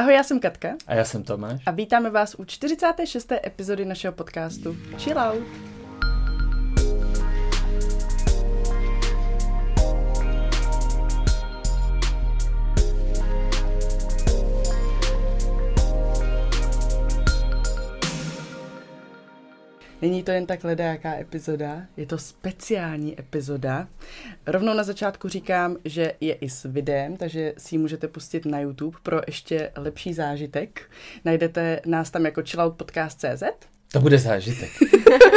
Ahoj, já jsem Katka. A já jsem Tomáš. A vítáme vás u 46. epizody našeho podcastu Chill Out. Není to jen tak ledajaká epizoda, je to speciální epizoda. Rovnou na začátku říkám, že je i s videem, takže si ji můžete pustit na YouTube pro ještě lepší zážitek. Najdete nás tam jako chilloutpodcast.cz. To bude zážitek.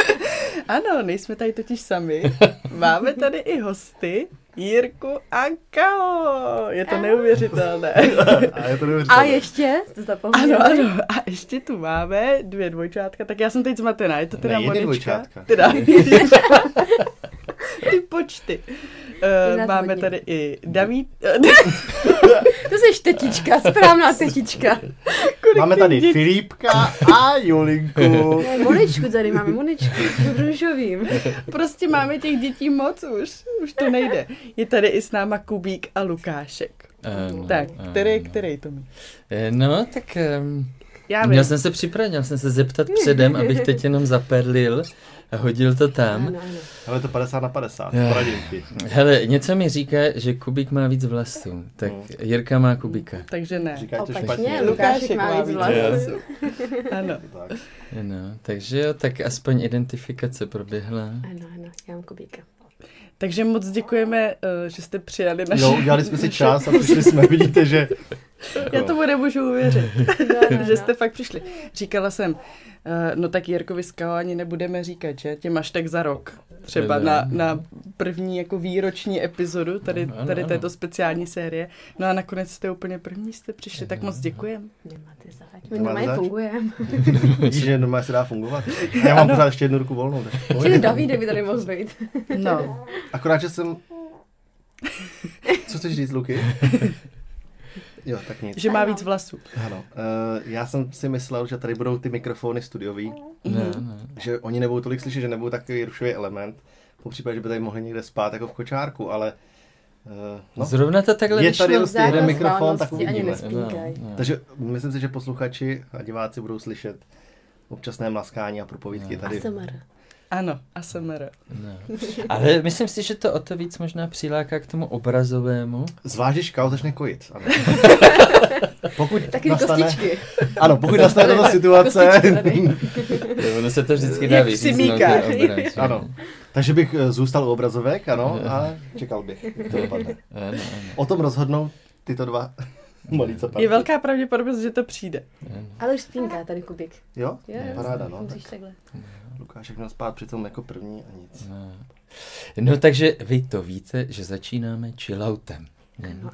ano, nejsme tady totiž sami. Máme tady i hosty. Jirku a Kao. Je to neuvěřitelné. A je to neuvěřitelné. A ještě? Jste zapomněli? Ano, ano. A ještě tu máme dvě dvojčátka. Tak já jsem teď zmatená. Je to teda Ne, jedny Monička. dvojčátka. Teda. Ty počty. Uh, máme hodně. tady i David. To jsi tetička, správná tetička. Máme tady dětí? Filipka a Julinku. Moničku tady máme, Moničku, v růžovým. prostě máme těch dětí moc už. Už to nejde. Je tady i s náma Kubík a Lukášek. Ano, Tak, ano. který, který to mi? Eh, No, tak um, Já vím. měl jsem se připravit, měl jsem se zeptat předem, abych teď jenom zaperlil a hodil to tam. Ano, ano. Ale to 50 na 50, Jo. poradím ti. Hele, něco mi říká, že Kubík má víc vlasů, tak No. Jirka má Kubíka. Takže ne. Říkáš to Opačně, špatně. Lukášek má víc vlasů. Ano. Tak. No, takže jo, tak aspoň identifikace proběhla. Ano, ano, já mám kubíka. Takže moc děkujeme, eh, že jste přijali naše... Jo, udělali jsme si čas a přišli jsme, vidíte, že... Já tomu nemůžu uvěřit, No, no, že jste fakt přišli. Říkala jsem, eh, no tak Jirkovi Skao ani nebudeme říkat, že? Těm až tak za rok. Třeba na, na první jako výroční epizodu tady, tady této speciální série. No a nakonec jste úplně první jste přišli, tak moc děkujeme. Nemáte zač. My Nemáte normálně zač? fungujeme. Vidíš, že normálně se dá fungovat. A já mám pořád ještě jednu ruku volnou. Čili Davíde by tady mohl být. No, Akorát, že jsem... Co chceš říct, Luky? Jo, tak nic. že má víc vlasů. Ano. Uh, já jsem si myslel, že tady budou ty mikrofony studiový, No, no. že oni nebudou tolik slyšet, že nebudou takový rušový element. Po případě, že by tady mohli někde spát jako v kočárku, ale... Uh, no. Zrovna to takhle Je tady prostě jeden mikrofon, tak uvidíme. No, no. Takže myslím si, že posluchači a diváci budou slyšet občasné mlaskání a propovídky tady. ASMR. Ano, ASMR. No. Ale myslím si, že to o to víc možná přiláká k tomu obrazovému. Zvlášť, když Kao začne kojit. Ano. Pokud Taky nastane, kostičky. ano, pokud nastane tato situace. Jo, Ono se to vždycky dá vyříznout. ano. Takže bych eh, zůstal u obrazovek, ano, a čekal bych, jak to dopadne. O tom rozhodnou tyto dva malí co Je velká pravděpodobnost, že to přijde. Ale už spínká tady kubík. Jo? Jo, jo, Paráda, no. Tak takhle. Lukášek měl spát přitom jako první a nic. No. no takže vy to víte, že začínáme chilloutem. Ano,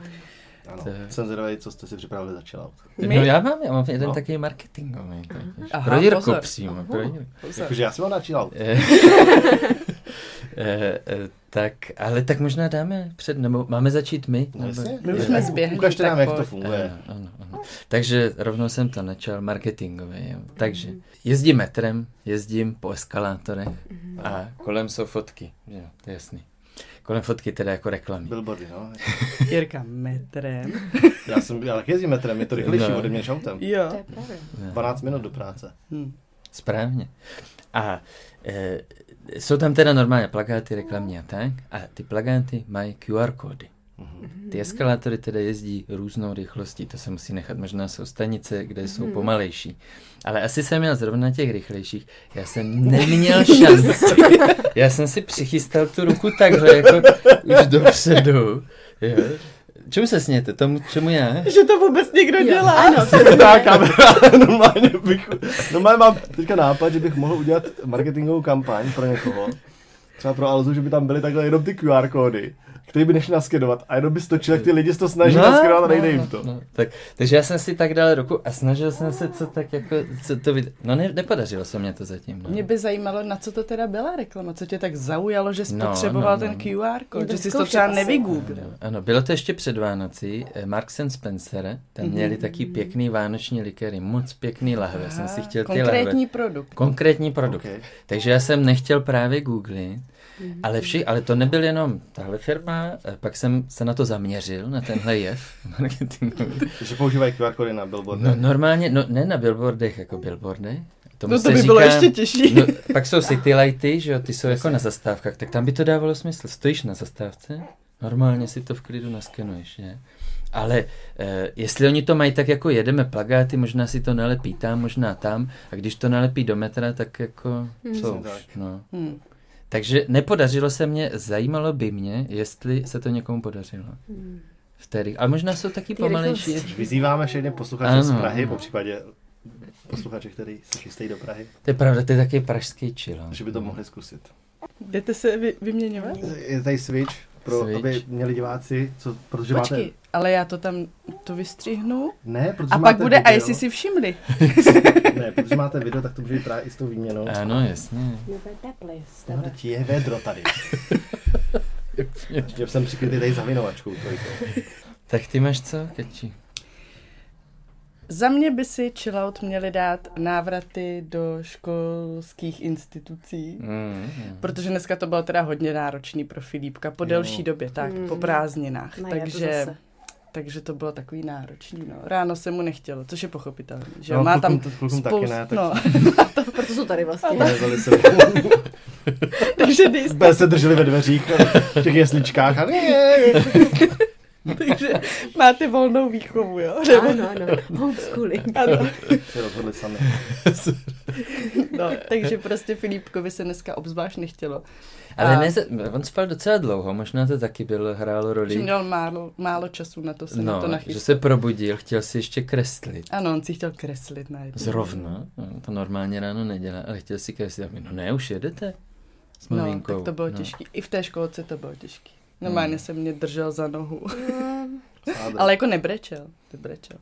ano. To- Jsem zvědavý, co jste si připravili za chillout. My? No já mám, já mám jeden No. takový marketingový. takže Aha, Pro Jirku pozor. přímo. Jakože já si mám na chillout. Eh, eh, eh, tak, ale tak možná dáme před, nebo máme začít my? No, nebo- jasně. My už Eh, jsme zběhli, Ukažte tak nám, jak to funguje. Ano, ano, ano. Takže rovnou jsem to načal marketingově. Jo. Takže jezdím metrem, jezdím po eskalátorech a kolem jsou fotky. Jo, to je jasný. Kolem fotky teda jako reklamy. Billboardy, no. Jirka metrem. Já jsem, já taky jezdím metrem, je to rychlejší No. ode mě než autem. Jo. To je pravda. 12 minut do práce. Hm. Správně. A e, jsou tam teda normálně plakáty reklamní a tak. A ty plakáty mají QR kódy. Ty eskalátory teda jezdí různou rychlostí, to se musí nechat. Možná jsou stanice, kde jsou pomalejší. Ale asi jsem měl zrovna na těch rychlejších. Já jsem neměl šanci. Já jsem si přichystal tu ruku takhle, jako už dopředu. Jo. Čemu se smějete? Tomu, čemu já? Že to vůbec někdo Jo, dělá. Ano, Ta kamera, normálně bych, normálně mám teďka nápad, že bych mohl udělat marketingovou kampaň pro někoho. Třeba pro Alzu, že by tam byly takhle jenom ty QR kódy, které by nešli naskenovat a jenom by stočil, jak ty lidi se to snaží no, naskenovat a nejde jim to. No, tak, takže já jsem si tak dal ruku a snažil jsem se co tak jako, co to vid... No ne, nepodařilo se mě to zatím. No. Mě by zajímalo, na co to teda byla reklama, co tě tak zaujalo, že jsi No, potřeboval no, no. ten QR kód, že jsi to třeba nevygooglil. Ano, ano, bylo to ještě před Vánocí. eh, Marks and Spencer, tam Mhm. měli taky pěkný vánoční likéry, moc pěkný lahve. Já jsem si chtěl ty Konkrétní lahve. produkt. Konkrétní produkt. Okay. Takže já jsem nechtěl právě googlit, ale, vši, ale to nebyl jenom tahle firma, eh, pak jsem se na to zaměřil, na tenhle jev marketingový. Že používají QR kody na billboard. No normálně, no ne na billboardech jako billboardy. Tomu No to by bylo ještě těžší. No, pak jsou city lighty, že jo, ty jsou jako na zastávkách, tak tam by to dávalo smysl. Stojíš na zastávce, normálně si to v klidu naskenuješ, ne? Ale eh, jestli oni to mají tak jako jedeme plagáty, možná si to nalepí tam, možná tam, a když to nalepí do metra, tak jako co Hmm. už, no. Hmm. Takže nepodařilo se mě, zajímalo by mě, jestli se to někomu podařilo. Hmm. V té, ale možná jsou taky pomalejší. Vyzýváme všechny posluchače z Ano, Prahy, ano. po případě posluchače, který se chystají do Prahy, To je pravda, to je taky pražský chill. že by to mohli zkusit. Jdete se vy, vyměňovat? Je tady switch, pro, Switch. aby měli diváci, co, protože Počkej, máte... ale já to tam to vystřihnu Ne, protože a máte pak bude, a video, jestli si všimli. Ne, protože máte video, tak to může být právě i s tou výměnou. Ano, jasně. No, teď je vedro tady. Ještě jsem přikrytý tady zavinovačkou. Tak ty máš co, Keči? Za mě by si chillout měli dát návraty do školských institucí. Mm, Protože dneska to bylo teda hodně náročný pro Filipka po Jo. delší době, tak Mm. po prázdninách. Na jaru takže, takže to bylo takový náročný. No. Ráno se mu nechtělo, což je pochopitelné. Že No, má tam klukům to- klukům taky spoust, ne, tak- no, Proto jsou tady vlastně. Se, takže, se drželi ve dveřích, v těch jesličkách a takže máte volnou výchovu, jo? Ano, ano. Homeschooling. Ano. se rozhodli sami. No, takže prostě Filipkovi se dneska obzvlášť nechtělo. Ale A- ne, on spal docela dlouho, možná to taky bylo, hrálo Že roli. měl málo, málo času na to se na to No, nachystat. že se probudil, chtěl si ještě kreslit. Ano, on si chtěl kreslit na jednu. Zrovna, no, to normálně ráno nedělá, ale chtěl si kreslit. No ne, už jedete s No, maminkou. tak to bylo no. těžký. I v té školce to bylo těžký. Normálně Hmm. se mě držel za nohu. Hmm. Ale jako nebrečel, nebrečel.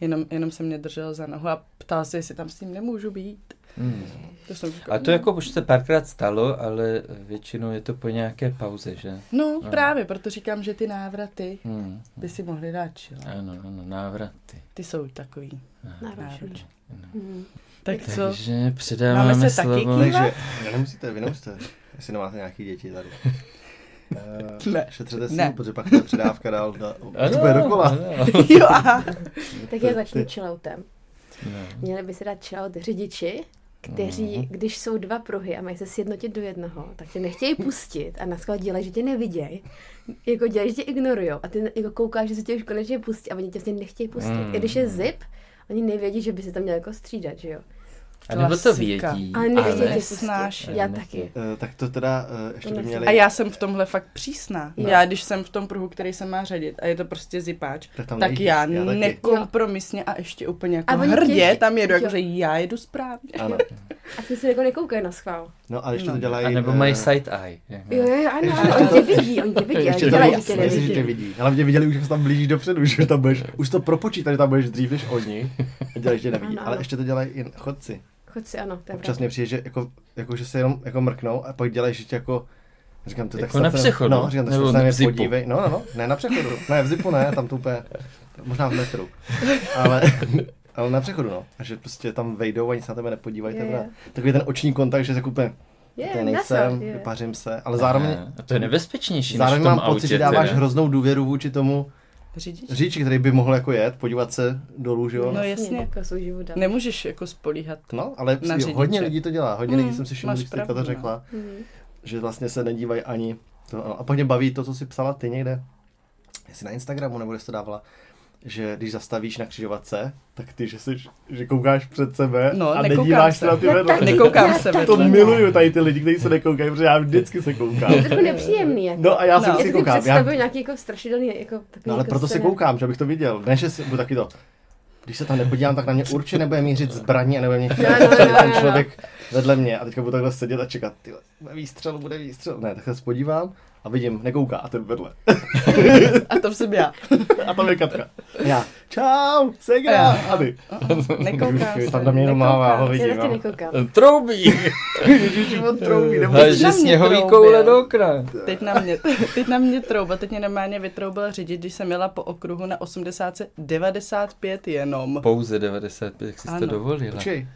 Jenom, jenom se mě držel za nohu a ptal se, jestli tam s ním nemůžu být. Mm. To jsem říkal, A to jako už se párkrát stalo, ale většinou je to po nějaké pauze, že? No, No. právě, proto říkám, že ty návraty Hmm. by si mohli dát čil. Ano, ano, návraty. Ty jsou takový náročný. Hmm. Tak co? Takže předáváme Máme se taky slovo. kývat? Takže ne, nemusíte, vy nemusíte, jestli nemáte nějaký děti tady. Uh, Ne. Šetřete si, Ne. protože pak to je předávka dál. Na, Ano, to bude dokola. Jo, aha. Tak já začnu chilloutem. No. Měli by se dát chillout řidiči, kteří, Mhm. když jsou dva pruhy a mají se sjednotit do jednoho, tak tě nechtějí pustit a na dělají, že tě nevidějí. Jako dělají, že tě ignorujou a ty jako koukáš, že se tě už konečně pustí a oni tě vlastně nechtějí pustit. Mm. I když je zip, oni nevědí, že by se tam měl jako střídat, že jo. A nebo to vědí, A nechtějí tě ale... nesnáším. Já taky. Uh, tak to teda uh, ještě by nechci. měli... A já jsem v tomhle fakt přísná. No. Já, když jsem v tom pruhu, který se má řadit a je to prostě zipáč, Tak tam tak já, já taky. nekompromisně a ještě úplně jako A hrdě těží- tam jedu, jako jo. že já jedu správně. Ano. A ty si jako nekoukají na schvál. No a ještě No. to dělají... A nebo eh, mají side eye. Jo, jo, ano, ano, to- oni tě vidí, oni tě vidí, Ještě to dělají, vidí, že tě vidí. Hlavně viděli už, že se tam blížíš dopředu, že tam budeš, už to propočítají, že tam budeš dřív než oni. A dělají, že nevidí. Ano, Ale ještě to dělají i chodci. Choď si, ano, to je Občas mě přijde, že, jako, jako, že se jenom jako mrknou a pak dělají, že tě jako Říkám, to Jako tak na přechodu? No, říkám, Nebo se na podívej. No, no, no, ne na přechodu. Ne, v zipu ne, tam to úplně, možná v metru. Ale, ale na přechodu, no. A že prostě tam vejdou, ani se na tebe nepodívají. Je, Yeah, je. Takový ten oční kontakt, že se úplně, Je, to nejsem, se, je. vypařím se. Ale zároveň, a to je nebezpečnější zároveň než v tom mám pocit, že dáváš teda. hroznou důvěru vůči tomu Řidič? řidiči, který by mohl jako jet, podívat se dolů, že jo? No jasně. Jako svůj život dál. Nemůžeš jako spolíhat. No, ale Na jo, hodně lidí to dělá. Hodně Hmm, lidí jsem si všiml, když jsi teďka to pravdu, no. řekla, Mhm. že vlastně se nedívají ani to, ano. A pak mě baví to, co jsi psala ty někde, jestli na Instagramu, nebo kde jsi to dávala, že když zastavíš na křižovatce, tak ty, že, jsi, že koukáš před sebe No, a nedíváš se. se na ty vedle. taky, Nekoukám já se, taky To miluju tady ty lidi, kteří se nekoukají, protože já vždycky se koukám. Je to trochu nepříjemný. Jako. No a já se No. vždycky Já si koukám. Já, představuju nějaký jako strašidelný, jako takový no ale jako proto se koukám, že abych to viděl. Ne, že si budu taky to. Když se tam nepodívám, tak na mě určitě nebude mířit zbraní a nebude mě chtít No, no, no, ten no, no. člověk vedle mě. A teďka budu takhle sedět a čekat, ty bude výstřel, bude výstřel. Ne, takhle se podívám a vidím, nekouká a ten vedle. A to jsem já. A tam je Katka. Já, čau, Segra, A a ty. Nekoukám se. Tam na mě jenom mává, ho Já vidím. taky nekoukám. Troubí! Ježiši, on troubí, mě sněhový koule do okna. Teď na mě, teď na mě troubil, teď mě normálně vytroubil řidič, když jsem jela po okruhu na 80 95 jenom. Pouze 95, jak jsi to dovolila. Počkej,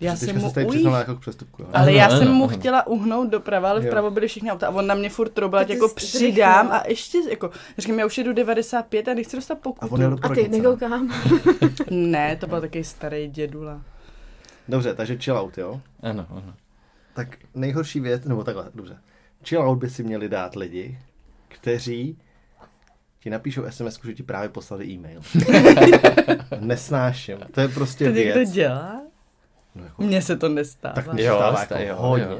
Já jsem se mu ují. přiznala jako k přestupku. Ale Ano, já ano, jsem mu ano. chtěla uhnout doprava, ale vpravo byly všechny auta a on na mě furt ty jako jsi přidám a ještě jako, říkám, já už jedu 95 a nechci dostat A pokutu. do A ty, porodnice, no. nekoukám. Ne, to byl takový starý dědula. Dobře, takže chill out, jo? Ano, ano. Tak nejhorší věc, nebo takhle, dobře. Chill out by si měli dát lidi, kteří ti napíšou SMS, že ti právě poslali e-mail. Nesnáším. To je prostě To někdo věc. dělá? No, jako, Mně se to nestává. tak mě Jo, stává jako jo, hodně. jo.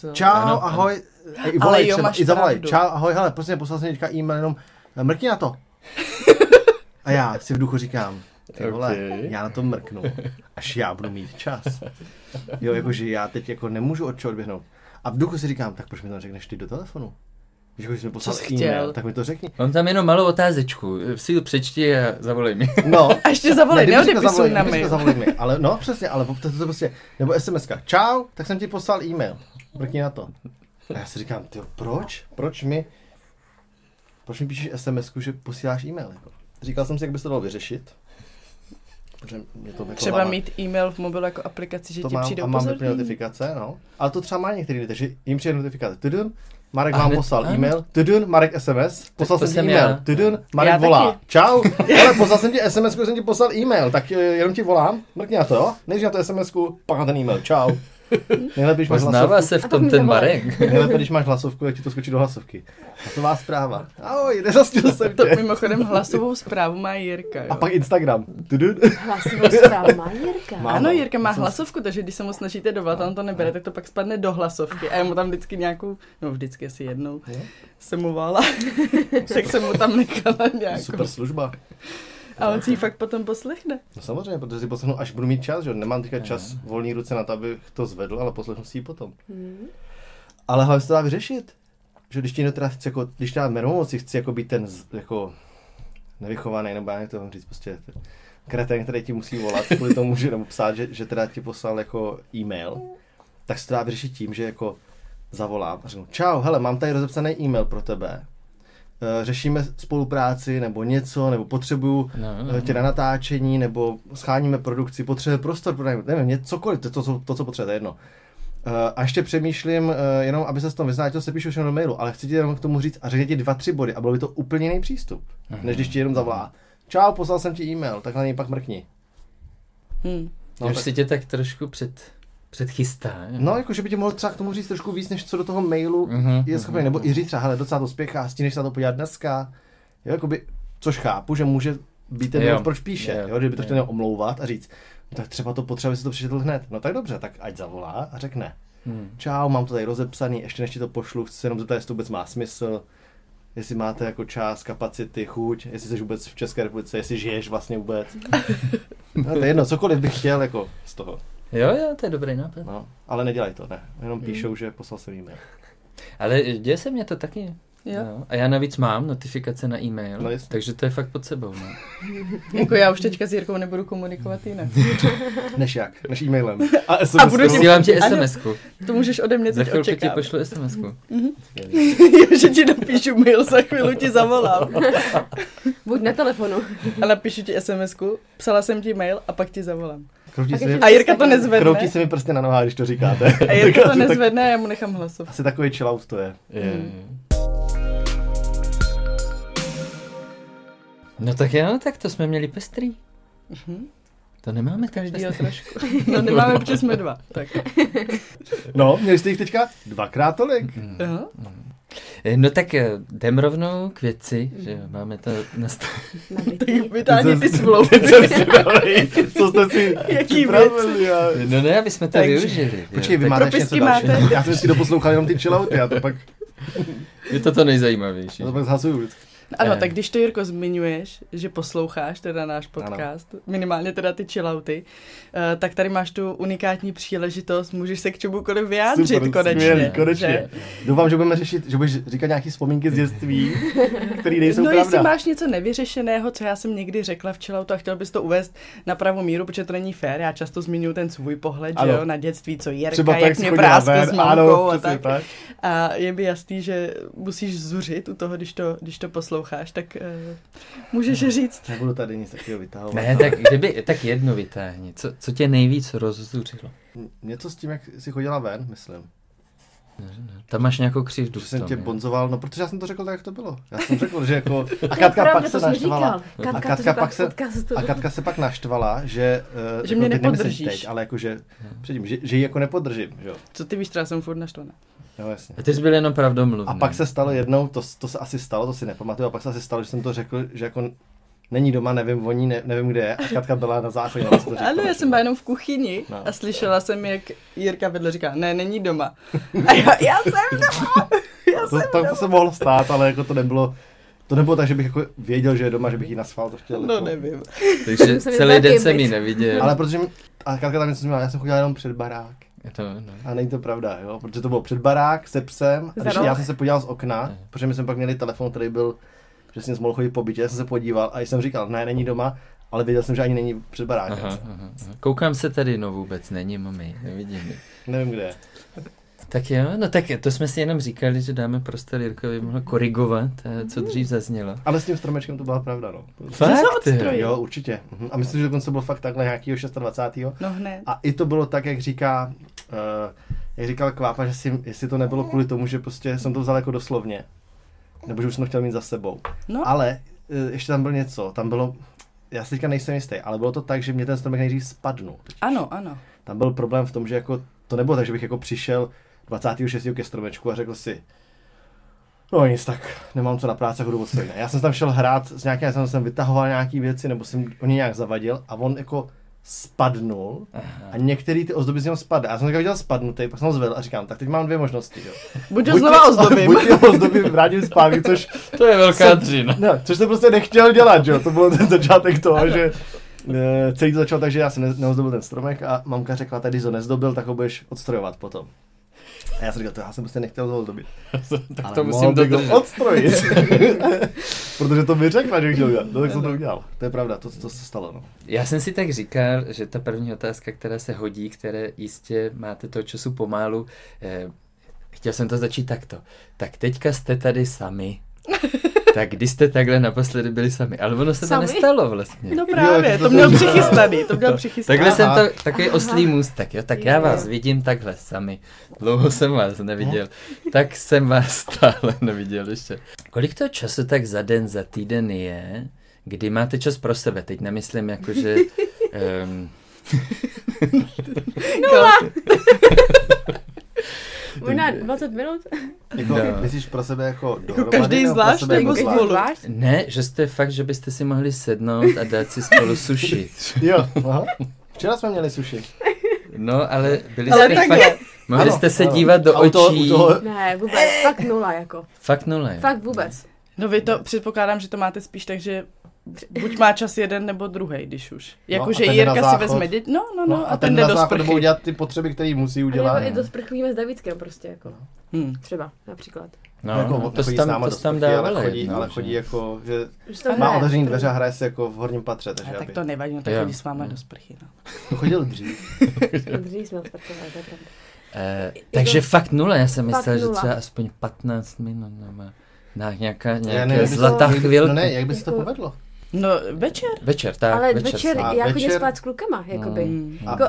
Co? Čau, Ano, ahoj. I Ale volej jo, třeba, máš i zavolej. pravdu. Čau, ahoj, hele, prostě poslal jsem teďka e-mail jenom, eh, mrkni na to. A já si v duchu říkám, ty vole, Okay. já na to mrknu, až já budu mít čas. Jo, jakože já teď jako nemůžu od čeho odběhnout. A v duchu si říkám, tak proč mi to neřekneš ty do telefonu? Když jsi mi poslal e-mail, tak mi to řekni. Mám tam jenom malou otázečku. Si ji přečti a zavolej mi. No, A ještě zavolej, Ne, neodepisuj zavolej, na mail. zavolej mi. Ale no, přesně, ale to, to, to prostě, nebo SMSka. Čau, tak jsem ti poslal e-mail. Mrkni na to. A já si říkám, ty proč? Proč mi, proč mi píšeš SMSku, že posíláš e-mail? Jako? Říkal jsem si, jak by se to dalo vyřešit. Protože mě to jako Třeba mít e-mail v mobilu jako aplikaci, že to ti mám, přijde a mám notifikace, no. Ale to třeba má některý takže jim přijde notifikace. Tudun, Marek vám poslal e-mail. Tudun, Marek SMS. Poslal jsem ti e-mail. já. Tudun, Marek Já volá. taky. Čau. Ale poslal jsem ti SMS, jsem ti poslal e-mail, tak eh, jenom ti volám. Mrkni na to, jo? Nejdřív na to SMS, pak na ten e-mail. Čau. Nejlépe, když máš hlasovku. se v tom ten. Marek. Nejlépe, když máš hlasovku, jak ti to skočí do hlasovky. Hotová zpráva. Ahoj, nezastil jsem To tě. mimochodem hlasovou zprávu má Jirka, jo. A pak Instagram. Hlasovou zprávu má Jirka. Má. Ano, Jirka má hlasovku, takže když se mu snažíte dovolat a on to nebere, tak to pak spadne do hlasovky. A já mu tam vždycky nějakou, no vždycky asi jednou, jsem mu volala, tak jsem mu tam nechala nějakou. Super služba. A on si ji fakt potom poslechne. No samozřejmě, protože si poslechnu, až budu mít čas, že? Nemám teďka čas volný ruce na to, abych to zvedl, ale poslechnu si ji potom. Hmm. Ale hlavně se to dá vyřešit. Že když ti někdo teda chce, jako, když dá mermomoci, chci jako být ten jako nevychovaný, nebo já to mám říct, prostě ten kreten, který ti musí volat kvůli tomu, že, nebo psát, že, že teda ti poslal jako e-mail, tak se to dá vyřešit tím, že jako zavolám a řeknu, čau, hele, mám tady rozepsaný e-mail pro tebe, řešíme spolupráci nebo něco, nebo potřebuju No, no, no, tě na natáčení, nebo scháníme produkci, potřebuje prostor pro nevím, nevím, ně- cokoliv, to, to, to, to co potřebujete, jedno. Uh, a ještě přemýšlím, jenom aby se s tom vyznal, to se píšu všechno do mailu, ale chci ti jenom k tomu říct a řekni ti dva, tři body a bylo by to úplně jiný přístup, než když ti jenom zavolá. Čau, poslal jsem ti e-mail, tak na něj pak mrkni. Hm. No, Už tak, si tě tak trošku před, předchystá. no jako, že by ti mohl třeba k tomu říct trošku víc, než co do toho mailu Mhm, je schopný, nebo i říct třeba, hele, docela to spěchá, stíneš se na to podívat dneska, jo, jakoby, což chápu, že může být ten důvod, proč píše, Jo. jo, že by to chtěl omlouvat a říct, no, tak třeba to potřebuje si to přečetl hned. No tak dobře, tak ať zavolá a řekne, Hmm. čau, mám to tady rozepsaný, ještě než ti to pošlu, chci se jenom zeptat, jestli to vůbec má smysl, jestli máte jako čas, kapacity, chuť, jestli jsi vůbec v České republice, jestli žiješ vlastně vůbec. No, to je jedno, cokoliv bych chtěl jako z toho. Jo, jo, to je dobrý nápad. No, ale nedělej to, ne. Jenom píšou, že poslal jsem e-mail. Ale děje se mně to taky. Jo. A já navíc mám notifikace na e-mail, No takže to je fakt pod sebou. No. Jako já už teďka s Jirkou nebudu komunikovat jinak. Než jak? Než e-mailem. A SMS. A budu Posílám ti Ano. SMS-ku. To můžeš ode mě Za teď chvilku ti pošlu SMS-ku. Jo, že ti napíšu mail, za chvíli ti zavolám. Buď na telefonu. A napíšu ti SMS-ku, psala jsem ti mail a pak ti zavolám. Kroutí se, mi, A Jirka to nezvedne. kroutí se mi prsty na nohách, když to říkáte. A Jirka to nezvedne a já mu nechám hlasov. Asi takový chill out to je. Je, je. No tak jo, tak to jsme měli pestrý. Mhm. To nemáme pestrý. trošku. No nemáme, protože jsme dva. Tak. No, měli jste jich teďka dvakrát tolik. Hmm. Aha. Eh, No tak eh, jdem rovnou k věci, že jo, máme to nastavené. Nabitý. Vytáhni ty smlouvy. Co jste si Jaký připravili, já. No ne, aby jsme to Takže- využili. Počkej, vy máte ještě něco dalšího? Já jsem si doposlouchal jenom ty chillouty, já to pak, je to to nejzajímavější. já to pak zhasuju vždycky. Ano, Eh. tak když to, Jirko, zmiňuješ, že posloucháš teda náš podcast, ano. minimálně teda ty chillouty, eh, tak tady máš tu unikátní příležitost, můžeš se k čemukoliv vyjádřit Super, konečně. skvělý, konečně. že? Doufám, že budeme řešit, že budeš říkat nějaký vzpomínky z dětství, které nejsou no, pravda. jestli máš něco nevyřešeného, co já jsem někdy řekla v chilloutu a chtěl bys to uvést na pravou míru, protože to není fér, já často zmiňuji ten svůj pohled, že Ano. jo, na dětství, co Jirka, Třeba jak mě práskl ven, s mamkou ano, a tak. tak. A je mi jasný, že musíš zuřit u toho, když to, když to posloucháš. Posloucháš, tak uh, můžeš říct. Nebudu tady nic takového vytahovat. Ne, tak kdyby, tak jedno vytáhni. Co, co tě nejvíc rozzuřilo? Něco s tím, jak jsi chodila ven, myslím. Tam máš nějakou křivdu Že jsem tě bonzoval, no protože já jsem to řekl tak, jak to bylo. Já jsem řekl, že jako... A Katka pak se naštvala. říkal. A Katka, Katka pak se-. A Katka se pak naštvala, že... Uh, Že mě nemyslím nepodržíš. Teď, ale jako, že předtím, že, že ji jako nepodržím, že jo. Co ty víš, třeba jsem furt naštvaná. Jo, jasně. A ty jsi byl jenom pravdomluvný. A pak se stalo jednou, to, to se asi stalo, to si nepamatuju, a pak se asi stalo, že jsem to řekl, že jako není doma, nevím o ní, ne, nevím kde je. A Katka byla na záchodě. Ano, já jsem byla jenom v kuchyni No. a slyšela jsem, jak Jirka vedle říká, ne, není doma. A já, já jsem doma. Já To, jsem to, doma. to se mohlo stát, ale jako to nebylo, to nebylo tak, že bych jako věděl, že je doma, že bych jí nasval, to chtěl. No jako. nevím. Takže celý den jsem ji neviděl. Ale protože a Katka tam něco zmínila, já jsem chodila jenom před barák. Je to, no. A není to pravda, jo? Protože to bylo před barák se psem. A když já jsem se podíval z okna, Ne. protože my jsme pak měli telefon, který byl, že jsem mohl chodit po bytě, já jsem se podíval a jsem říkal, ne, není doma, ale věděl jsem, že ani není před barákem. Aha, aha, aha. Koukám se tady, no vůbec není, mami, nevidím. Nevím, kde je. Tak jo, no tak to jsme si jenom říkali, že dáme prostor Jirkovi, mohl korigovat, eh, co dřív zaznělo. Ale s tím stromečkem to byla pravda, no. Fakt? se jo? určitě. Mhm. A myslím, že dokonce bylo fakt takhle nějakýho 26. No hned. A i to bylo tak, jak říká, uh, jak říkal Kvápa, že si, jestli to nebylo kvůli tomu, že prostě jsem to vzal jako doslovně. Nebo že už jsem to chtěl mít za sebou. No, Ale uh, ještě tam bylo něco, tam bylo, já si teďka nejsem jistý, ale bylo to tak, že mě ten stromek nejdřív spadnul. ano, ano. Tam byl problém v tom, že jako, to nebylo tak, že bych jako přišel 26. ke stromečku a řekl si, no nic, tak nemám co na práci, ne. Já jsem tam šel hrát s nějakým, já jsem, jsem vytahoval nějaký věci, nebo jsem o ně nějak zavadil a on jako spadnul a některý ty ozdoby z něho spadly. Já jsem takhle viděl spadnutý, pak jsem ho zvedl a říkám, tak teď mám dvě možnosti. Jo. Buď ho znova ozdobím. Buď ty ozdoby vrátím zpátky, což, To je velká Jsem- dřina. no, což jsem prostě nechtěl dělat, že jo. To byl ten začátek toho, že eh, celý to začalo tak, že já jsem ne- neozdobil ten stromek a mamka řekla, tady to nezdobil, tak ho budeš odstrojovat potom. A já jsem říkal, to já jsem prostě nechtěl toho ozdobit. tak Ale to musím dodržet. odstrojit. Protože to mi řekla, že bych chtěl udělat. No, tak jsem to udělal. To je pravda, to, to se stalo. No. Já jsem si tak říkal, že ta první otázka, která se hodí, které jistě máte toho času pomálu, eh, chtěl jsem to začít takto. Tak teďka jste tady sami. tak kdy jste takhle naposledy byli sami? Ale ono se to Sami? nestalo vlastně. No Jo, právě, jak to to měl jsem- přichystaný, to měl přichystaný. Takhle jsem Aha. to, takový oslý můstek, jo, tak já Jo, vás jo. vidím takhle sami. Dlouho jsem vás neviděl, tak jsem vás stále neviděl ještě. Kolik to času tak za den, za týden je, kdy máte čas pro sebe? Teď nemyslím jako, že... Um, Možná 20 minut? Jako, No. Myslíš pro sebe jako dohromady? každý zvlášť, sebe nebo jako spolu? zvlášť? Spolu. ne, že jste fakt, že byste si mohli sednout a dát si spolu suši. Jo, aha. Včera jsme měli suši. No, ale byli Ale jste fakt... Mohli Ano, jste se ano. dívat do A u toho- očí. toho- Ne, vůbec, fakt nula jako. Fakt nula. jo. Fakt vůbec. No vy to předpokládám, že to máte spíš tak, že buď má čas jeden nebo druhý, když už. Jako, No, a že ten jde na Jirka si vezme děti, no, no, no, No, a, ten jde na do sprchy. udělat ty potřeby, které musí A udělat. nebo i to sprchujeme s Davidskem prostě jako. Hmm. Třeba, například. No, jako, to chodí tam, s náma to do tam dávali. ale chodí, jednou, ale chodí jako, že Že to má ne, otevřený to- dveře a hraje se jako v horním patře, takže A tak aby... to nevadí, no tak chodí s váma do sprchy, no. To chodil dřív. Dřív jsme sprchovali, to je pravda. Eh, takže to- fakt nula, já jsem Fakt myslel, že třeba aspoň 15 minut nebo na nějaká, nějaká zlatá chvilka. No ne, jak by se to Jako- povedlo? No večer. Večer, tak, Ale večer. večer, A já chodím večer- spát s klukama, jakoby. Hmm. A Jako,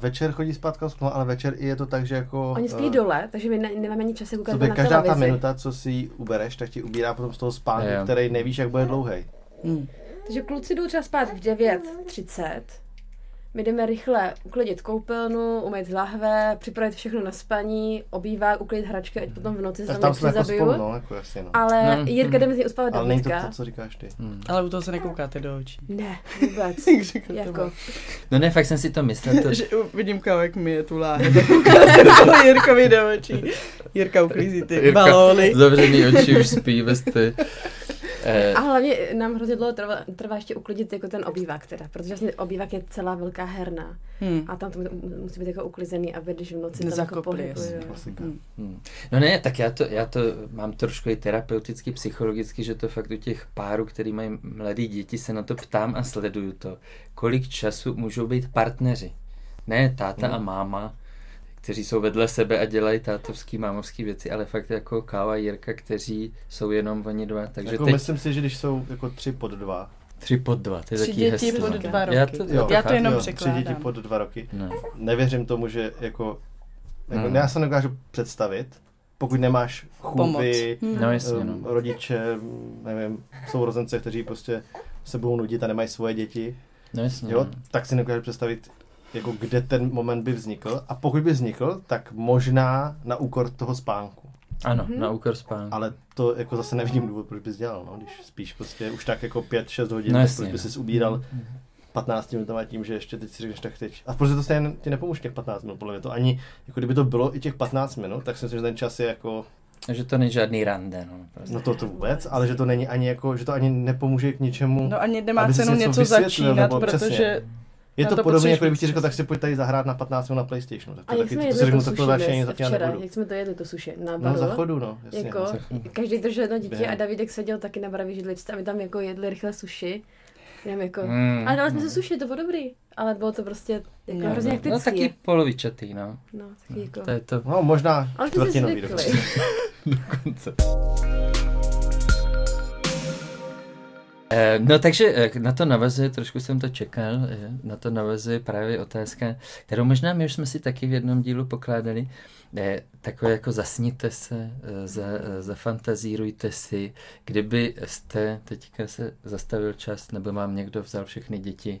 večer chodí spát no, ale večer i je to tak, že jako... oni spí eh, dole, takže my ne, nemáme ani čas se koukat na každá ta televizi. minuta, co si ji ubereš, tak ti ubírá potom z toho spánku, Jo. který nevíš, jak bude dlouhý. Hmm. Takže kluci jdou třeba spát v 9.30. My jdeme rychle uklidit koupelnu, umýt lahve, připravit všechno na spaní, obývák, uklidit hračky, ať potom v noci se tam jako nepřizabiju. spolu, no, jako jasně, no. Ale No, Jirka hm. jde mezi uspávat do Ale není to to, co říkáš ty. Hmm. Ale u toho se nekoukáte do očí. Ne, vůbec. Jako. No ne, fakt jsem si to myslel. To, Že vidím kao, jak mi je tu láhev. Tak koukám se do Jirkovi do očí. Jirka uklízí ty Jirka balóny. Zavřený oči už spí bez ty. A hlavně nám hrozně dlouho trvá, trvá ještě uklidit jako ten obývák teda, protože vlastně obývák je celá velká herna Hmm. a tam to mu- musí být jako uklizený, aby když v noci tam jako Nezakopli, pohybuje. Hmm. Hmm. No ne, tak já to, já to mám trošku i terapeuticky, psychologicky, že to fakt u těch párů, který mají mladé děti, se na to ptám a sleduju to. Kolik času můžou být partneři? Ne táta Hmm. a máma. Kteří jsou vedle sebe a dělají tátovský, mámovský věci, ale fakt jako Káva a Jirka, kteří jsou jenom oni dva. Takže jako teď myslím si, že když jsou jako tři pod dva. tři pod dva, to je Tři taky děti hezké. pod dva roky. Já to, Jo, Já to jenom jo, překládám. Tři děti pod dva roky. No. Nevěřím tomu, že jako, jako Hmm. já se nedokážu představit, pokud nemáš chůvy, no jasně, um, no. rodiče, nevím, sourozence, kteří prostě se budou nudit a nemají svoje děti, no jasně, jo, no. tak si nedokážu představit, jako kde ten moment by vznikl. A pokud by vznikl, tak možná na úkor toho spánku. Ano, Mhm. na úkor spánku. Ale to jako zase nevidím důvod, proč bys dělal, no, když spíš prostě už tak jako 5-6 hodin, No jasně, proč bys no. si ubíral 15 minutama tím, že ještě teď si řekneš tak teď. A protože to stejně ti nepomůže těch 15 minut, podle mě to ani, jako kdyby to bylo i těch 15 minut, tak si myslím, že ten čas je jako, Že to není žádný rande, no. Prostě. no to, to vůbec, ale že to není ani jako, že to ani nepomůže k ničemu. No ani nemá cenu něco něco začínat, nebo protože přesně. Je to, to podobně, jako kdybych ti řekl, tak si pojď tady zahrát na 15 minut na PlayStationu. Tak A to jak taky, jsme to jedli řeknu, to tak to radši ani dnes, včera, nebudu. jak jsme to jedli, to sushi, na No baru. za chodu, no, jasně. Jako, no, za chodu. každý držel jedno dítě Během. a Davidek seděl taky na bravě židličce a my tam jako jedli rychle sushi. Jenom jako, Mm. ale dali jsme se sushi, to bylo dobrý, ale bylo to prostě jako No, hrozně no, hektický. no taky polovičatý, no. No, taky jako. To je to No, možná Ale čtvrtinový dokonce. dokonce. No takže eh, na to navazuje, trošku jsem to čekal, eh, na to navazuje právě otázka, kterou možná my už jsme si taky v jednom dílu pokládali, eh, takové jako zasněte se, eh, za, eh, zafantazírujte si, kdyby jste teďka se zastavil čas, nebo mám někdo vzal všechny děti,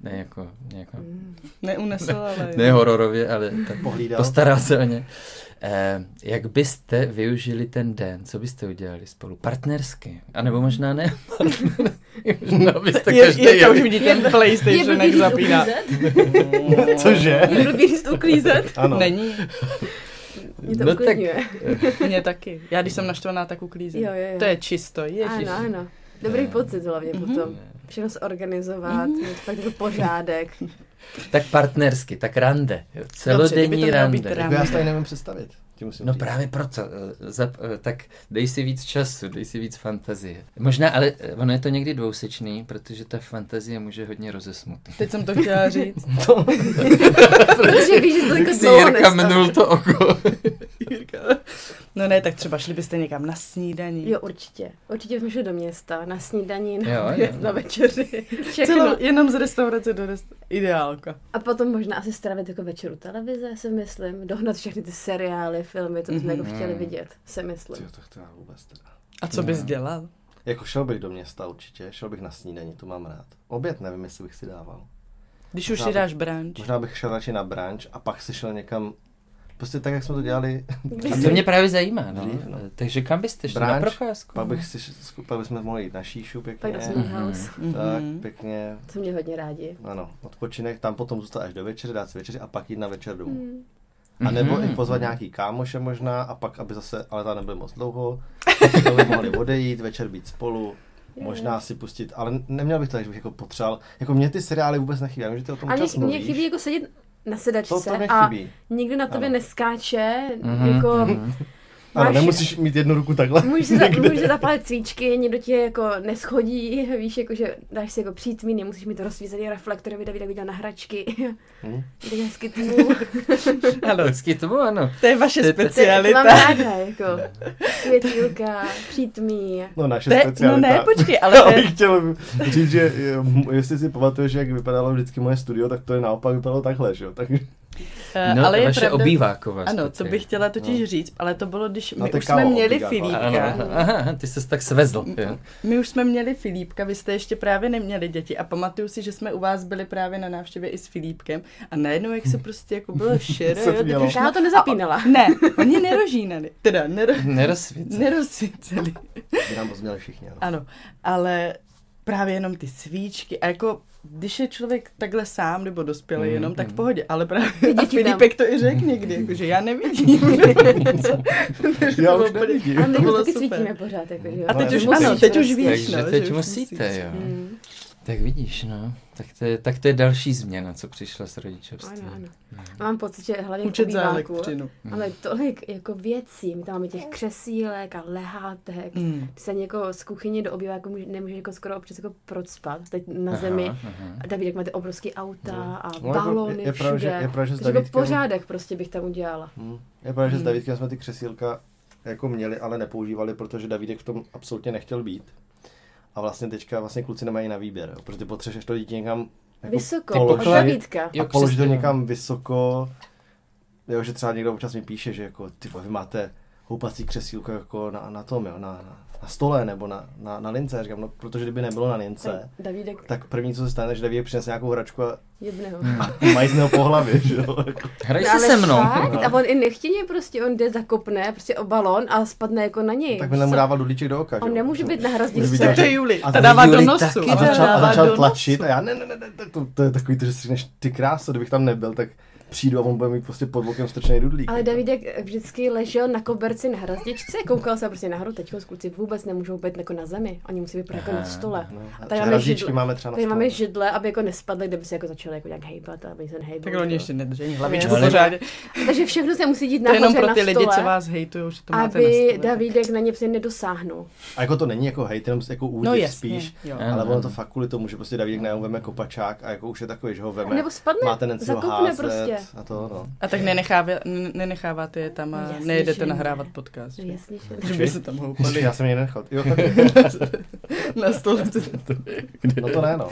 ne jako, jako Mm. neunesl, ale... ne hororově, ale tak Pohlídal. postaral se o ně. Eh, jak byste využili ten den? Co byste udělali spolu? Partnersky? A nebo možná ne? možná byste Je, každý je to jeli. už vidí ten Je PlayStation, jak zapíná. Cože? Je blbý říct uklízet? Ano. Není, Mě to No tak- mě taky. Já když jsem naštvaná, tak uklízím. Jo, jo, jo. To je čisto, ježiš. Ano, ano. Dobrý Ne. pocit hlavně Mhm. potom. Všechno zorganizovat, mít fakt jako pořádek. Tak partnersky, tak rande. Jo. Celodenní být rande. rande. Jako já si tady nevím představit. Tím musím No říct. právě proto. eh, Zap, eh, tak dej si víc času, dej si víc fantazie. Možná, ale eh, ono je to někdy dvousečný, protože ta fantazie může hodně rozesmutit. Teď jsem to chtěla říct. Protože víš, že to jako si dlouho Jirka minul to oko. No ne, tak třeba šli byste někam na snídaní. Jo, určitě. Určitě jsme šli do města, na snídaní, na, Jo, oběd, jo. na večeři, všechno. Celou, jenom z restaurace do rest... Ideálka. A potom možná asi strávit jako večer u televize, si myslím. Dohnat všechny ty seriály, filmy, co bychom Mhm. jako chtěli vidět, si myslím. Tyjo, tak to já vůbec teda. A co bys dělal? Jako šel bych do města určitě, šel bych na snídaní, to mám rád. Oběd nevím, jestli bych si dával. Když už Možná si bych- dáš branč. Možná bych šel radši na branč a pak si šel někam, prostě tak, jak jsme to dělali. A to mě právě zajímá, no. Dřív, no. Takže kam byste šli? Na Branč, procházku? Pak bych si, pak bychom mohli jít na šíšu pěkně. Pak House, Tak, Mhm. pěkně. co mě hodně rádi. Ano, odpočinek, tam potom zůstat až do večeře, dát si večeři a pak jít na večer domů. Hmm. A nebo Mhm. i pozvat nějaký kámoše možná a pak, aby zase, ale tam nebyl moc dlouho, aby mohli odejít, večer být spolu, možná si pustit, ale neměl bych to, tak, že bych jako potřeboval, jako mě ty seriály vůbec nechybí, já vím, že ty o tom A čas mě, mě mluvíš. chybí jako sedět na sedačce to, to a nechybí. nikdo na tobě Ano. neskáče, Mhm, jako mhm. Ano, máš- nemusíš mít jednu ruku takhle. Můžeš si, za, někde. můžeš si zapálit cvíčky, někdo tě jako neschodí, víš, jako že dáš si jako přítmí, nemusíš mít rozsvícený reflektor, aby Davida viděl na hračky. Hm? Tak hezky tmu. Ano, hezky tomu ano. To je vaše To je- to- To mám specialita. ráda, jako světílka, přítmí. No naše To je, specialita. no ne, počkej, ale Já bych chtěl říct, že eh, jestli si pamatuješ, jak vypadalo vždycky moje studio, tak to je naopak vypadalo takhle, že jo? Tak, eh, No, ale je vaše pravda, obýváková ano, co bych chtěla totiž No. říct, ale to bylo, když No, my je už jsme měli obýváková. Filipka. Ano, aha, ty jsi tak svezl. Jo. My už jsme měli Filipka, vy jste ještě právě neměli děti a pamatuju si, že jsme u vás byli právě na návštěvě i s Filipkem a najednou, jak se prostě jako bylo to jo, už to nezapínala. Ne, oni nerožínali, teda nero, Nerozsvícel. nerozsvíceli. by nám všichni, ano. Ano, ale právě jenom ty svíčky a jako když je člověk takhle sám nebo dospělý Mm, jenom, tak v mm. pohodě, ale právě a. Filipek to i řekl někdy, jakože já nevidím. Já už nevidím. A my taky super. svítíme pořád, jako, že jo. A teď už, musíš ano, teď už víš, Takže no, teď že už musíte, musíš. jo. Mm. Tak vidíš, no. Tak to, je, tak to je další změna, co přišla s rodičovstvím. Ano, ano. A mám pocit, že hlavně Učit za obýváku elektřinu. máme tolik jako věcí. My tam máme těch křesílek a lehátek. Mm. Ty se jako z kuchyně do obýváku může, nemůže jako skoro občas jako procpat. Teď na Aha, zemi. aha. A Davidek má ty obrovský auta a No, jako balóny je- je pravda, že- všude. je pravda, že s Takže jako Davidkem- pořádek prostě bych tam udělala. Hmm. Je pravda, že s Hmm. Davidkem jsme ty křesílka jako měli, ale nepoužívali, protože Davidek v tom absolutně nechtěl být. A vlastně teďka vlastně kluci nemají na výběr, jo, protože ty potřebuješ to dítě někam jako Vysoko, položit. Jo, a položit to přesně. někam vysoko. Jo, že třeba někdo občas mi píše, že jako, ty vy máte houpací křesílko jako na, na tom, jo, na, na, na stole nebo na, na, na lince. Já říkám, no, protože kdyby nebylo na lince, Davidek tak první, co se stane, že Davidek přinese nějakou hračku a jedného. majzne ho po hlavě, že jo. jako. Hraj No, si se mnou. Fakt? A on i nechtěně prostě, on jde zakopne prostě o balon a spadne jako na něj. Tak by mu dával dudlíček do oka, že On nemůže být na hrazdičce. viděl, To je Juli. A Ta dává do nosu. A začal, a dává začal tlačit nosu. a já ne, ne, ne, ne to, to, to je takový, to, že si řekneš, ty kráso, kdybych tam nebyl, tak přijdu a on bude mít prostě pod bokem strčený dudlík. Ale Davidek vždycky ležel na koberci na hrazdičce, koukal se prostě nahoru, teď kluci vůbec nemůžou být jako na zemi, oni musí být jako na stole. No, a tady máme židle. máme třeba na Tady stole. máme židle, aby jako nespadly, kde by se jako začaly jako nějak hejbat a aby se nehejbali. Tak oni jo. ještě nedrží hlavičku pořádně. Takže všechno se musí dít je jenom pro ty na lidi, stole, co vás hejtujou, že to máte na aby stole. Davidek na ně prostě nedosáhnul. A jako to není jako hejt, jenom jako údiv No jasně, spíš. jo. Ale ono to fakt kvůli tomu, že prostě Davidek najednou veme kopačák a jako už je takový, že ho veme. Nebo spadne, má tendenci ho zakopne házet prostě. A to no. A tak nenechává, nenecháváte je tam a jasně, nejedete že ne. nahrávat podcast. Že? jasně, že by se tam houpali Já jsem je nenechal. Jo, tak, na stole. no to ne, no.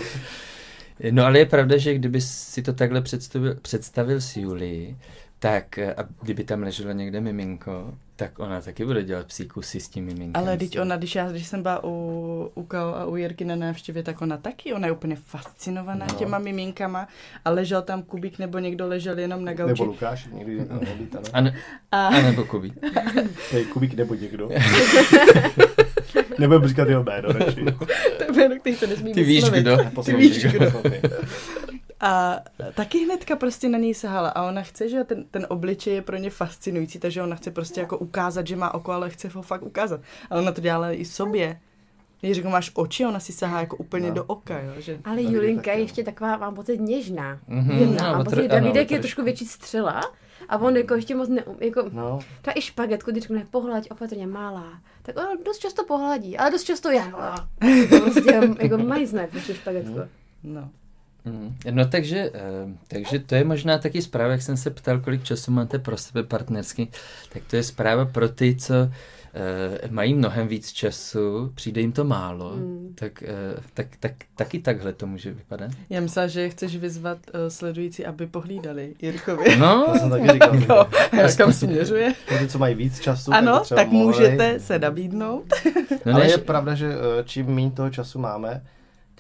No ale je pravda, že kdyby si to takhle představil, představil s Julii, tak eh, a kdyby tam leželo někde miminko, tak ona taky bude dělat psí kusy s tím miminkem. Ale teď ona, když, já, když jsem byla u, u Kao a u Jirky na návštěvě, tak ona taky, ona je úplně fascinovaná No. těma miminkama a ležel tam Kubík nebo někdo ležel jenom na gauči. Nebo Lukáš, někdy někdo nevíte, no. A, ne, A, a nebo Kubí. Hej, Kubík nebo někdo. Nebudem říkat jeho jméno, radši. to je jméno, který to nesmí Ty víš kdo. Ty víš kdo. A taky hnedka prostě na něj sahala a ona chce, že ten, ten obličej je pro ně fascinující, takže ona chce prostě jako ukázat, že má oko, ale chce ho fakt ukázat. A ona to dělala i sobě. Když řeknu, máš oči, ona si sahá jako úplně No. do oka, jo, že... Ale Julinka je no. ještě taková, mám pocit, něžná. Mhm, Jemná. no, a ano, Davidek je trošku. větší střela. A on jako ještě moc ne, jako, No, ta i špagetku, když řekne pohlaď opatrně malá, tak ona dost často pohladí, ale dost často já. Prostě jako majzne prostě špagetku. No. Mm. No takže, eh, takže to je možná taky zpráva, jak jsem se ptal, kolik času máte pro sebe partnersky, tak to je zpráva pro ty, co eh, mají mnohem víc času, přijde jim to málo, Mm. tak, eh, tak, tak, taky takhle to může vypadat. Já myslela, že chceš vyzvat uh, sledující, aby pohlídali Jirkovi. No, to jsem taky říkal. Jo, jak kam směřuje. Pro ty, co mají víc času, Ano, tak mohli. můžete se nabídnout. no Ale než, je pravda, že čím méně toho času máme,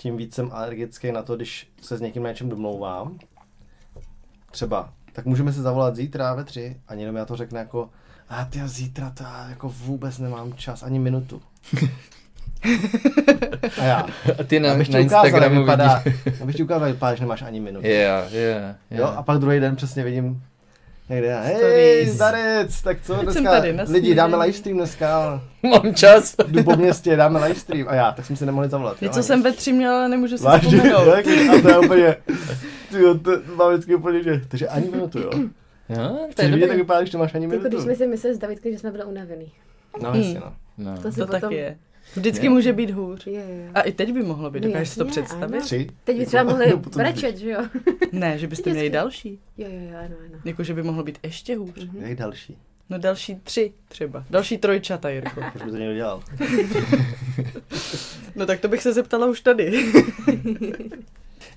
tím víc jsem alergický na to, když se s někým na něčem domlouvám. Třeba, tak můžeme se zavolat zítra ve tři a někdo mi na to řekne jako, a ty zítra to já jako vůbec nemám čas, ani minutu. a já, a ty na, abych na ukázal, Instagramu vypadá, vidíš. abych ti ukázal, vypadá, že nemáš ani minutu. Jo, jo, Jo, a pak druhý den přesně vidím někde, hej. Zdarec, tak co jsem dneska, tady lidi, dáme livestream dneska, Mám čas. jdu po městě, dáme livestream a já, tak jsme si nemohli zavolat. jo, Něco jsem ve tři měla, ale nemůžu si Vážně, vzpomenout. tak, a to je úplně, tyjo, to mám vždycky úplně, že, takže ani minutu, jo. Jo, to je vidět, dobrý. vypadá, když nemáš ani Jako když minutu. jsme si mysleli s Davidkem, že jsme byli unavený. No, jasně, no. No. To si To potom... tak je. Vždycky Jo. může být hůř. Je, je, je. A i teď by mohlo být, dokážeš si to představit? ano. Tři. Teď by třeba mohli brečet, že jo? Ne, že byste Vždycky. měli další. Jo, jo, jo, ano, ano. Jako, že by mohlo být ještě hůř. Mhm. Jak další? No další tři třeba. Další trojčata, Jirko. Proč by to někdo dělal? No tak to bych se zeptala už tady.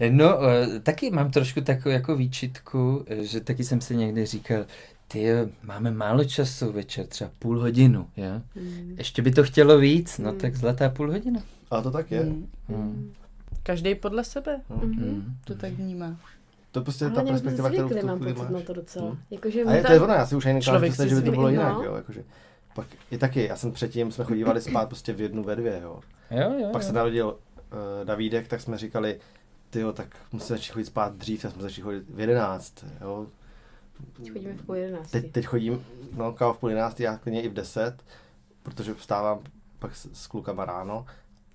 No, eh, taky mám trošku takovou jako výčitku, eh, že taky jsem si někdy říkal, ty máme málo času večer, třeba půl hodinu, jo? Mm. Ještě by to chtělo víc, no Mm. tak zlatá půl hodina. Ale to tak je. Hmm. Hmm. Každý podle sebe. Mhm. Hmm. to tak vnímá. To prostě je ta perspektiva, kterou v tu mám chvíli pocit máš. na to docela. Hmm. Jakože A my je, to je ono, já si už ani nekážu Člověk představit, že by to bylo zvykne, jinak, no. jo, jakože. Pak je taky, já jsem předtím, jsme chodívali spát prostě v jednu, ve dvě, jo. Jo, jo, Pak jo. se narodil uh, Davídek, tak jsme říkali, tyjo, tak musíme začít chodit spát dřív, tak jsme začali chodit v jedenáct, jo. Teď chodíme v půl jedenácti. Teď, teď chodím, no kávo v půl jedenácti, já klidně i v deset, protože vstávám pak s, s klukama ráno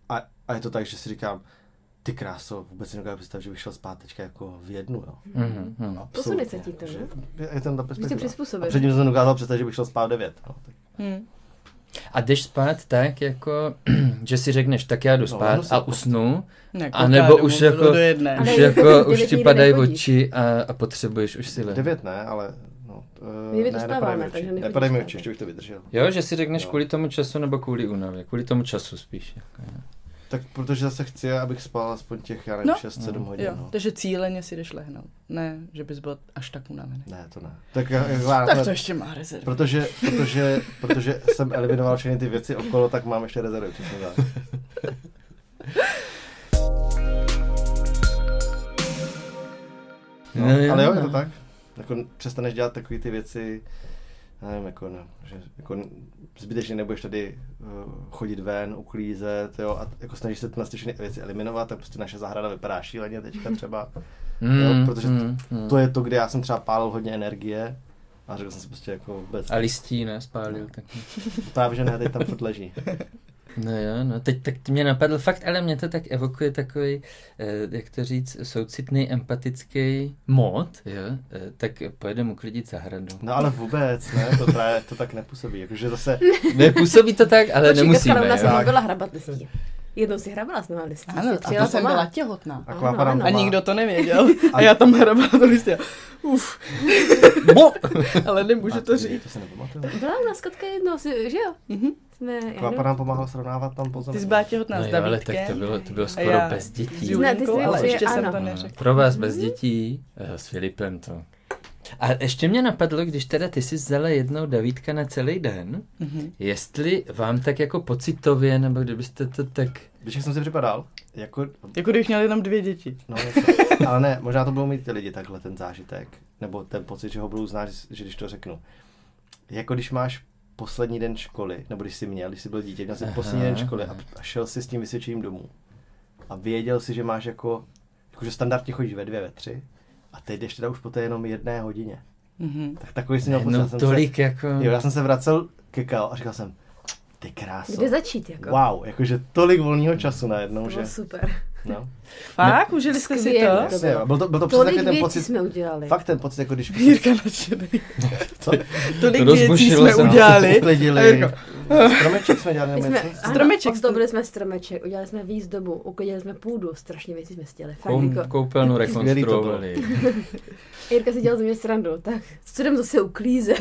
a, a je to tak, že si říkám, Ty kráso, vůbec si nedokážu představit, že bych šel spát teďka jako v jednu, jo. Mhm, mhm. Absolutně. Posuny se ti to, Že-? Je tam ta perspektiva. přizpůsobit. A předtím jsem dokázal představit, že bych šel spát v devět. No, tak. Hm. A jdeš spát tak, jako, že si řekneš, tak já jdu No, spát si a usnu, A nebo už jako- do jedné. Ale už jako, už ti padají oči a, a potřebuješ už si devět ne, ale no, My oči. takže nechodíš Nepadají mi oči, ještě bych to vydržel. Jo, že si řekneš Jo. kvůli tomu času nebo kvůli únavě, kvůli tomu času spíš. Jako, jo. Tak protože zase chci, abych spal aspoň těch, já nevím, No. 6-7 hodin. Jo, No. takže cíleně si jdeš lehnout. Ne, že bys byl až tak unavený. Ne, to ne. Tak já, já, Tak to ještě má rezervy. protože, protože, protože jsem eliminoval všechny ty věci okolo, tak mám ještě rezervy, přesně tak. No, No ale jo, no. je to tak. Jako přestaneš dělat takové ty věci, já nevím, jako, no, že jako zbytečně nebudeš tady uh, chodit ven, uklízet, jo, a jako snažíš se tyhle všechny věci eliminovat, tak prostě naše zahrada vypadá šíleně teďka třeba. Mm, Jo, protože mm, mm. To je to, kde já jsem třeba pálil hodně energie a řekl jsem si prostě jako vůbec, A listí, ne, spálil taky. právě že ne, teď tam furt leží. No jo, no teď tak mě napadl fakt, ale mě to tak evokuje takový, eh, jak to říct, soucitný, empatický mod, jo, eh, tak pojedeme uklidit zahradu. No ale vůbec, ne, to, právě, to tak nepůsobí, jakože zase, Nepůsobí to tak, ale Počkej, nemusíme. Rovna se byla hrabat listí. Jednou si hrabala s listí. Ano, a to jsem byla těhotná. Taková Ano, ano. A nikdo to nevěděl. A já tam hrabala to listě. Uf. Bo! Ale nemůžu A to říct. To se nepamatuju. Byla u nás Katka jednou, si, že jo? Mhm. Jsme, Kvapa nám pomáhal srovnávat tam pozor. Ty jsi byla těhotná No s jo, ale Davidkem. tak to bylo, to bylo skoro já bez dětí. Ne, ty jsi ale ještě jsem ano. to No, neřekla. Pro vás bez dětí, eh, s Filipem to. A ještě mě napadlo, když teda ty jsi vzala jednou Davídka na celý den, Mhm. jestli vám tak jako pocitově, nebo kdybyste to tak... Víš, jak jsem si připadal? Jako, Jako kdybych měl jenom dvě děti. no, ale ne, možná to budou mít ty lidi takhle, ten zážitek, nebo ten pocit, že ho budou znát, že když to řeknu. Jako když máš poslední den školy, nebo když jsi měl, když jsi byl dítě, měl jsi Aha, poslední den školy a, a šel si s tím vysvědčením domů. A věděl si, že máš jako, jako že standardně chodíš ve dvě, ve tři, a teď jdeš teda už po té jenom jedné hodině. Mhm. Tak takový jsem měl pocit. No já jsem tolik se, jako... jo, já jsem se vracel ke Kal a říkal jsem, ty kráso. Kde začít, jako? Wow, jakože tolik volného času najednou, To že... super. No. Fakt? Užili jste si to? Jasně, bylo. byl to, byl to přesně Tolik takový ten věcí pocit, jsme udělali. fakt ten pocit, jako když Jirka nadšený. Co? Tolik To věcí jsme se. udělali. A stromeček jsme dělali My jsme, ano, Stromeček. ozdobili jsme stromeček, udělali jsme výzdobu, uklidili jsme půdu, strašně věcí jsme stěli. Fakt, Kou, jako, koupelnu rekonstruovali. Jirka si dělal ze mě srandu, tak co jdem zase uklízet?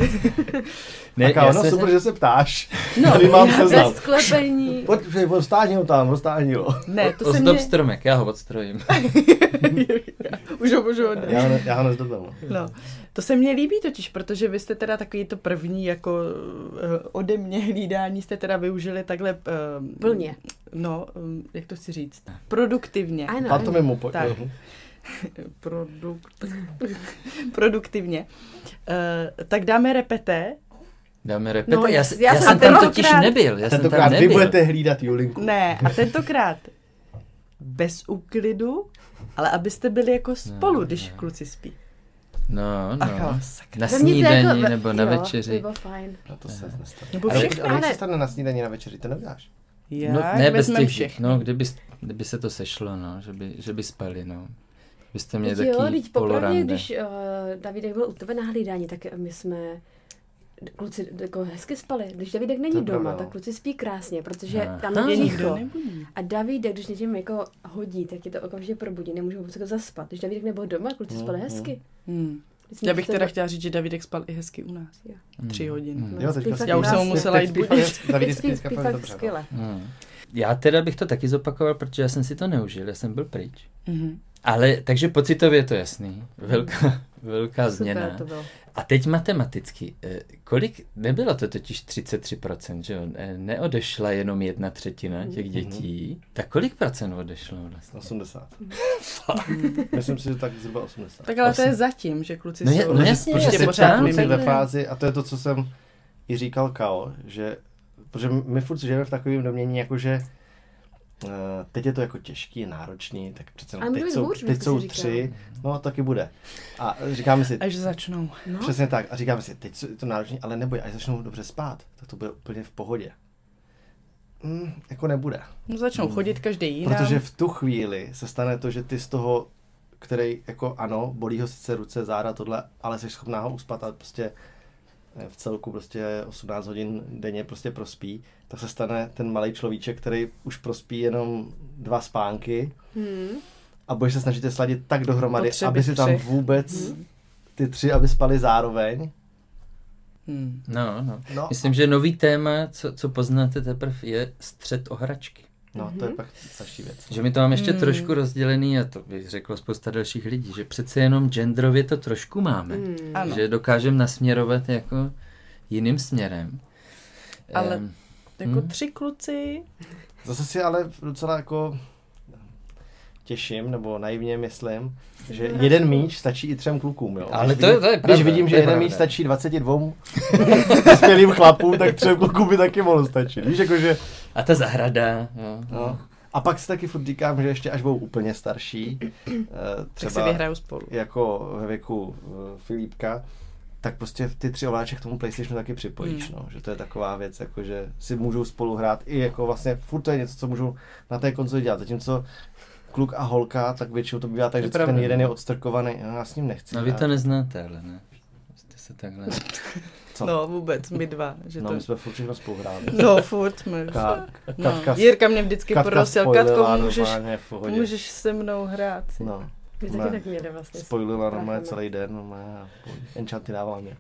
Ne, já no se- super, že se ptáš. No, Tady mám seznam. Bez sklepení. Pojď, tam, roztáhni ho. Ne, to se Ozdob mě... stromek, já ho odstrojím. Už ho můžu oddat. Já ho, já ho nezdobil. No. To se mně líbí totiž, protože vy jste teda takový to první jako uh, ode mě hlídání jste teda využili takhle... Uh, Plně. No, um, jak to chci říct? Produktivně. Ano, A to mi ano. mu pojď. Tak. Mhm. Produkt... Produktivně. Uh, tak dáme repete. Dáme repete. No, já, já- já já, jsem tam tentokrát- totiž nebyl. Já jsem tam Tentokrát vy nebyl. budete hlídat Julinku. Ne, a tentokrát bez úklidu, ale abyste byli jako spolu, když kluci spí. No, no. Ach jo. Na snídani jako nebo na jo, večeři. To bylo fajn. No to se nestane. Nebo Ale, všechno. ale ale- se stane na snídaní na večeři, to neuděláš. Jak no, ne, bez těch, všechny. no, kdyby, kdyby se to sešlo, no, že by, že by spali, no. Byste měli Teď jo, taky teď popravdě, když uh, Davidek byl u tebe na hlídání, tak my jsme kluci jako hezky spali. Když Davidek To není je doma, pravda, tak kluci spí krásně, protože Aha. tam Je ticho. A Davidek, když něčím jako hodí, tak je to okamžitě probudí, nemůžu vůbec jako zaspat. Když Davidek nebyl doma, kluci Mm, spali mm. hezky. Hmm. Jsme Já bych teda chtěla říct, že Davidek spal i hezky u nás. Jo. Tři hodiny. Hmm. Jo, teďka fakt Já už jsem krásně. musela jít budit. fakt- David Teď spí, spí fakt no. skvěle. Hmm. Já teda bych to taky zopakoval, protože já jsem si to neužil, já jsem byl pryč. Mhm. Ale, takže pocitově je to jasný. Velká, velká změna. Super to bylo. A teď matematicky. eh, Kolik, nebylo to totiž 33%, že jo? Neodešla jenom jedna třetina těch Mhm. dětí. Tak kolik procent odešlo vlastně? 80. Myslím si, že tak zhruba 80. Tak ale to je zatím, že kluci No jsou no jasně, prostě já se pořád ve fázi, a to je to, co jsem i říkal Kao, že, protože my furt žijeme v takovém domění, jako že uh, teď je to jako těžký, náročný, tak přece může teď jsou, hůř, teď jsou tři, no taky bude. A říkáme si, Až začnou. No, přesně tak, a říkáme si, teď je to náročný, ale neboj, až začnou dobře spát, tak to bude úplně v pohodě. mm, jako nebude. No, začnou chodit každý jinam. Protože v tu chvíli se stane to, že ty z toho, který jako ano, bolí ho sice ruce, záda, tohle, ale jsi schopná ho uspat a prostě v celku prostě 18 hodin denně prostě prospí, tak se stane ten malý človíček, který už prospí jenom dva spánky Hmm. a budeš se snažit je sladit tak dohromady, Potřeby aby si tam vůbec ty tři, aby spali zároveň. Hmm. No, no. No, Myslím, že nový téma, co, co poznáte teprve, je střed o hračky. No to je pak starší věc. Že my to máme ještě Hmm. trošku rozdělený a to by řeklo spousta dalších lidí, že přece jenom genderově to trošku máme. Ano. Že dokážeme nasměrovat jako jiným směrem. Ale- Ehm, Jako Hmm. tři kluci. Zase si ale docela jako těším, nebo naivně myslím, že jeden míč stačí i třem klukům, jo. Ale Když to vidím- to je pravda, Když vidím, že je jeden pravda. míč stačí 22 dospělým chlapům, tak třem klukům by taky mohlo stačit. Víš, jakože, a ta zahrada. Jo. no. A pak si taky furt říkám, že ještě až budou úplně starší, eh, Tak si třeba vyhrajou spolu. jako ve věku eh, Filipka, tak prostě ty tři ovláče k tomu PlayStationu taky připojíš, Hmm. no, že to je taková věc, jako že si můžou spolu hrát i jako vlastně furt to je něco, co můžou na té konzoli dělat, zatímco kluk a holka, tak většinou to bývá tak, že ten jeden je odstrkovaný, no, já s ním nechci. No vy to neznáte, ale ne. Jste se takhle... Co? No vůbec, my dva. Že no, to... my jsme furt všechno spolu hráli. No, furt jsme. Ka- No. Katka, Jirka mě vždycky Katka prosil, Katko, můžeš, můžeš se mnou hrát. si." No, Vy taky tak měli vlastně. spojila normálně celý den, normálně. a Enchanty dávala mě.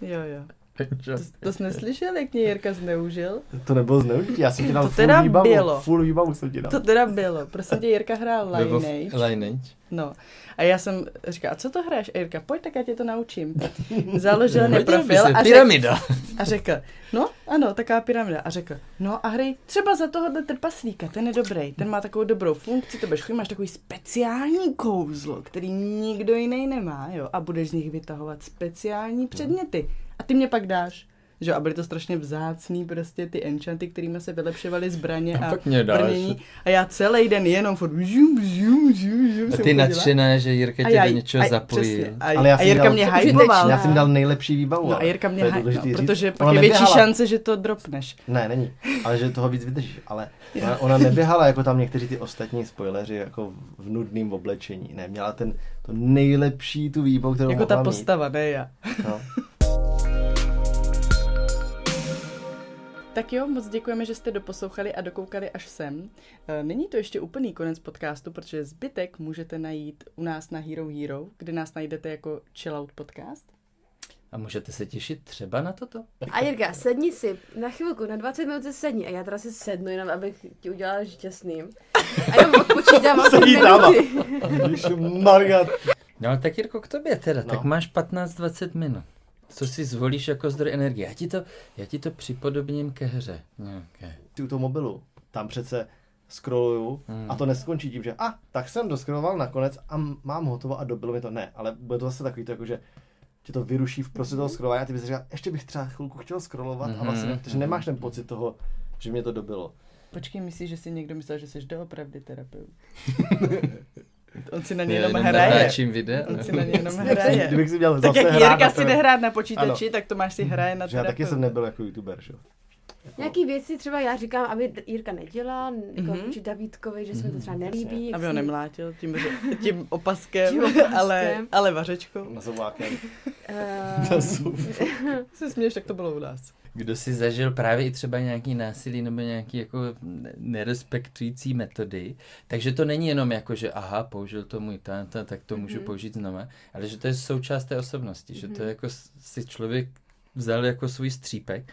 Jo, jo. To, to jsi neslyšel, jak mě Jirka zneužil? To nebylo zneužití, já jsem ti dal To full výbavu, bylo. full výbavu jsem ti dal. To teda bylo. Prosím tě, Jirka hrál Lineage. Lineage. No. A já jsem říkala, a co to hraješ? A Jirka, pojď, tak já tě to naučím. Založil mě profil a řekl, Pyramida. a řekl, no ano, taková pyramida. A řekl, no a hry třeba za tohohle trpaslíka, ten je dobrý, ten má takovou dobrou funkci, to budeš máš takový speciální kouzlo, který nikdo jiný nemá, jo, a budeš z nich vytahovat speciální předměty. A ty mě pak dáš. Že a byly to strašně vzácný prostě ty enchanty, kterými se vylepšovaly zbraně A a, pak mě dáš. brnění. A já celý den jenom furt žum, žum, žum, žum A jsem ty nadšená, že Jirka tě do něčeho přesně. A, Ale já a Jirka dělal- mě hypoval. Já jsem dal nejlepší výbavu. No a Jirka mě důležitý no, protože pak je větší šance, že to dropneš. Ne, není. Ale že toho víc vydržíš. Ale ona, ona neběhala jako tam někteří ty ostatní spoileři jako v nudném oblečení. Ne, měla ten to nejlepší tu výbavu, kterou Jako ta postava, ne já. No. Tak jo, moc děkujeme, že jste doposlouchali a dokoukali až sem. E, Není to ještě úplný konec podcastu, protože zbytek můžete najít u nás na Hero Hero, kde nás najdete jako Chill Out Podcast. A můžete se těšit třeba na toto? A Jirka, sedni si na chvilku, na 20 minut si sedni. A já teda si sednu, jenom abych ti udělala šťastným. A jenom odpočítám asi minuty. Maria. No ale tak Jirko, k tobě teda, No. tak máš 15-20 minut. Co si zvolíš jako zdroj energie? Já ti to, já ti to připodobním ke hře. Nějaké. Ty u toho mobilu, tam přece scrolluju Hmm. a to neskončí tím, že a, tak jsem doskroloval nakonec a mám hotovo a dobilo mi to. Ne, ale bude to zase takový to, jako, že tě to vyruší v prostřed toho scrollování a ty bys říkal, ještě bych třeba chvilku chtěl scrollovat a vlastně, Mhm, protože nemáš ten pocit toho, že mě to dobilo. Počkej, myslíš, že si někdo myslel, že jsi doopravdy terapeut? On si na ně Já jenom jenom hraje. natáčím videa. On si na ně jenom hraje. Kdybych si měl Tak zase jak Jirka si jde hrát na počítači, Ano. tak Tomáš si hraje na já taky jsem nebyl jako youtuber, že jo. Nějaký věci třeba já říkám, aby Jirka nedělala, jako Mhm. vůči Davídkovi, že se mi to třeba nelíbí. jak Aby ho nemlátil tím, tím opaskem, Tím opaskem. ale, ale vařečkou. Na zobákem. Eh, Se směješ, tak to bylo u nás. Kdo si zažil právě i třeba nějaký násilí nebo nějaký jako ne- nerespektující metody, takže to není jenom jako, že aha, použil to můj táta, tak to můžu Mhm. použít znova, ale že to je součást té osobnosti, že to Mhm. je jako si člověk vzal jako svůj střípek